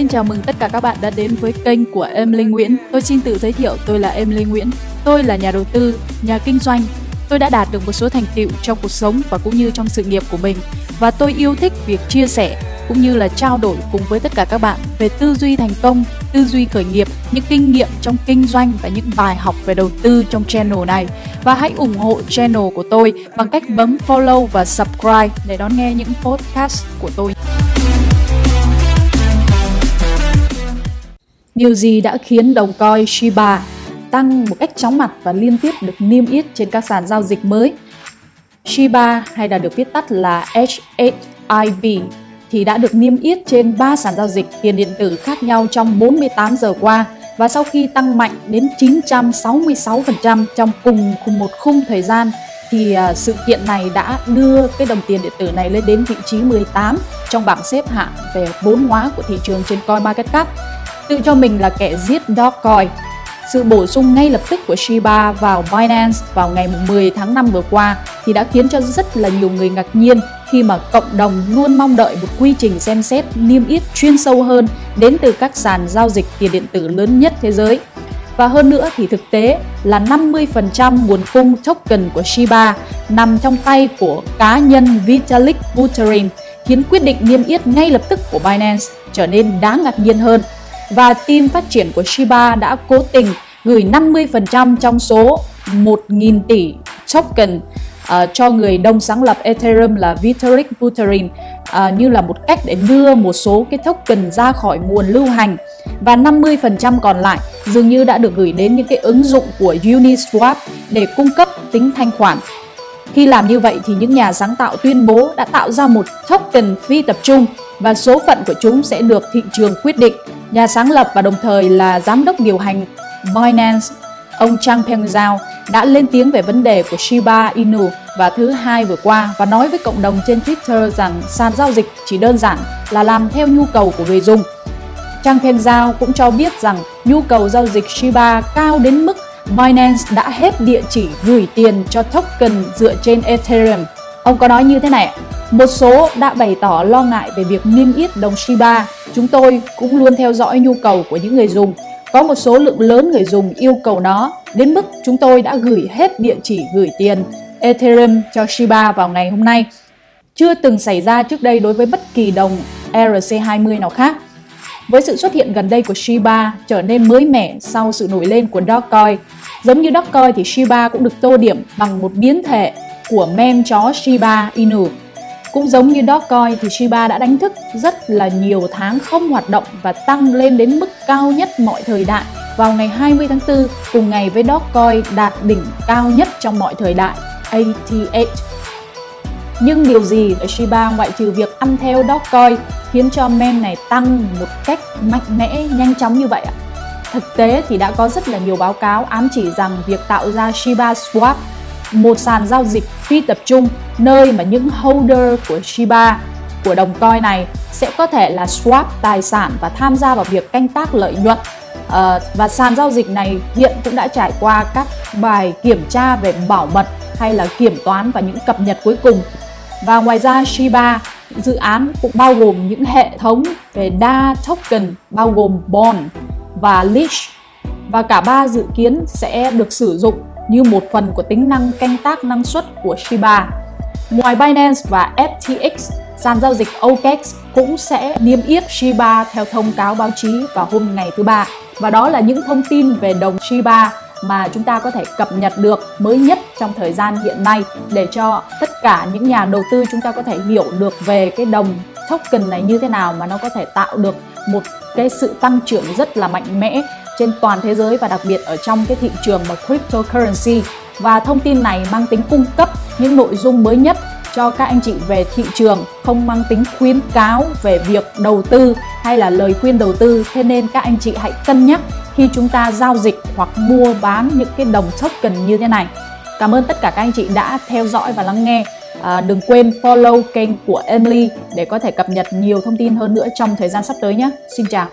Xin chào mừng tất cả các bạn đã đến với kênh của em linh Nguyễn. Tôi xin tự giới thiệu tôi là em linh Nguyễn. Tôi là nhà đầu tư, nhà kinh doanh. Tôi đã đạt được một số thành tựu trong cuộc sống và cũng như trong sự nghiệp của mình và tôi yêu thích việc chia sẻ cũng như là trao đổi cùng với tất cả các bạn về tư duy thành công, tư duy khởi nghiệp, những kinh nghiệm trong kinh doanh và những bài học về đầu tư trong channel này. Và hãy ủng hộ channel của tôi bằng cách bấm follow và subscribe để đón nghe những podcast của tôi. Điều gì đã khiến đồng coin Shiba tăng một cách chóng mặt và liên tiếp được niêm yết trên các sàn giao dịch mới? Shiba, hay là được viết tắt là HSIB thì đã được niêm yết trên 3 sàn giao dịch tiền điện tử khác nhau trong 48 giờ qua và sau khi tăng mạnh đến 966% trong cùng cùng một khung thời gian, thì à, sự kiện này đã đưa cái đồng tiền điện tử này lên đến vị trí 18 trong bảng xếp hạng về vốn hóa của thị trường trên CoinMarketCap tự cho mình là kẻ giết Dogecoin. Sự bổ sung ngay lập tức của Shiba vào Binance vào ngày 10 tháng 5 vừa qua thì đã khiến cho rất là nhiều người ngạc nhiên khi mà cộng đồng luôn mong đợi một quy trình xem xét niêm yết chuyên sâu hơn đến từ các sàn giao dịch tiền điện tử lớn nhất thế giới. Và hơn nữa thì thực tế là 50% nguồn cung token của Shiba nằm trong tay của cá nhân Vitalik Buterin, khiến quyết định niêm yết ngay lập tức của Binance trở nên đáng ngạc nhiên hơn và team phát triển của Shiba đã cố tình gửi 50% trong số 1.000 tỷ token uh, cho người đồng sáng lập Ethereum là Vitalik Buterin uh, như là một cách để đưa một số cái token ra khỏi nguồn lưu hành và 50% còn lại dường như đã được gửi đến những cái ứng dụng của Uniswap để cung cấp tính thanh khoản. Khi làm như vậy thì những nhà sáng tạo tuyên bố đã tạo ra một token phi tập trung và số phận của chúng sẽ được thị trường quyết định. Nhà sáng lập và đồng thời là giám đốc điều hành Binance, ông Chang Peng Zhao đã lên tiếng về vấn đề của Shiba Inu và thứ hai vừa qua và nói với cộng đồng trên Twitter rằng sàn giao dịch chỉ đơn giản là làm theo nhu cầu của người dùng. Chang Peng Zhao cũng cho biết rằng nhu cầu giao dịch Shiba cao đến mức Binance đã hết địa chỉ gửi tiền cho token dựa trên Ethereum. Ông có nói như thế này, một số đã bày tỏ lo ngại về việc niêm yết đồng Shiba. Chúng tôi cũng luôn theo dõi nhu cầu của những người dùng. Có một số lượng lớn người dùng yêu cầu nó đến mức chúng tôi đã gửi hết địa chỉ gửi tiền Ethereum cho Shiba vào ngày hôm nay. Chưa từng xảy ra trước đây đối với bất kỳ đồng ERC20 nào khác. Với sự xuất hiện gần đây của Shiba trở nên mới mẻ sau sự nổi lên của Dogecoin, giống như Dogecoin thì Shiba cũng được tô điểm bằng một biến thể của meme chó Shiba Inu. Cũng giống như Dogecoin thì Shiba đã đánh thức rất là nhiều tháng không hoạt động và tăng lên đến mức cao nhất mọi thời đại vào ngày 20 tháng 4 cùng ngày với Dogecoin đạt đỉnh cao nhất trong mọi thời đại ATH. Nhưng điều gì ở Shiba ngoại trừ việc ăn theo Dogecoin khiến cho meme này tăng một cách mạnh mẽ, nhanh chóng như vậy ạ? Thực tế thì đã có rất là nhiều báo cáo ám chỉ rằng việc tạo ra Shiba Swap một sàn giao dịch phi tập trung nơi mà những holder của Shiba của đồng coin này sẽ có thể là swap tài sản và tham gia vào việc canh tác lợi nhuận. À, và sàn giao dịch này hiện cũng đã trải qua các bài kiểm tra về bảo mật hay là kiểm toán và những cập nhật cuối cùng. Và ngoài ra Shiba dự án cũng bao gồm những hệ thống về đa token bao gồm bond và leash. Và cả ba dự kiến sẽ được sử dụng như một phần của tính năng canh tác năng suất của Shiba. Ngoài Binance và FTX, sàn giao dịch OKEX cũng sẽ niêm yết Shiba theo thông cáo báo chí vào hôm ngày thứ ba. Và đó là những thông tin về đồng Shiba mà chúng ta có thể cập nhật được mới nhất trong thời gian hiện nay để cho tất cả những nhà đầu tư chúng ta có thể hiểu được về cái đồng token này như thế nào mà nó có thể tạo được một cái sự tăng trưởng rất là mạnh mẽ trên toàn thế giới và đặc biệt ở trong cái thị trường mà cryptocurrency. Và thông tin này mang tính cung cấp những nội dung mới nhất cho các anh chị về thị trường không mang tính khuyến cáo về việc đầu tư hay là lời khuyên đầu tư. Thế nên các anh chị hãy cân nhắc khi chúng ta giao dịch hoặc mua bán những cái đồng token như thế này. Cảm ơn tất cả các anh chị đã theo dõi và lắng nghe. À, đừng quên follow kênh của Emily để có thể cập nhật nhiều thông tin hơn nữa trong thời gian sắp tới nhé. Xin chào.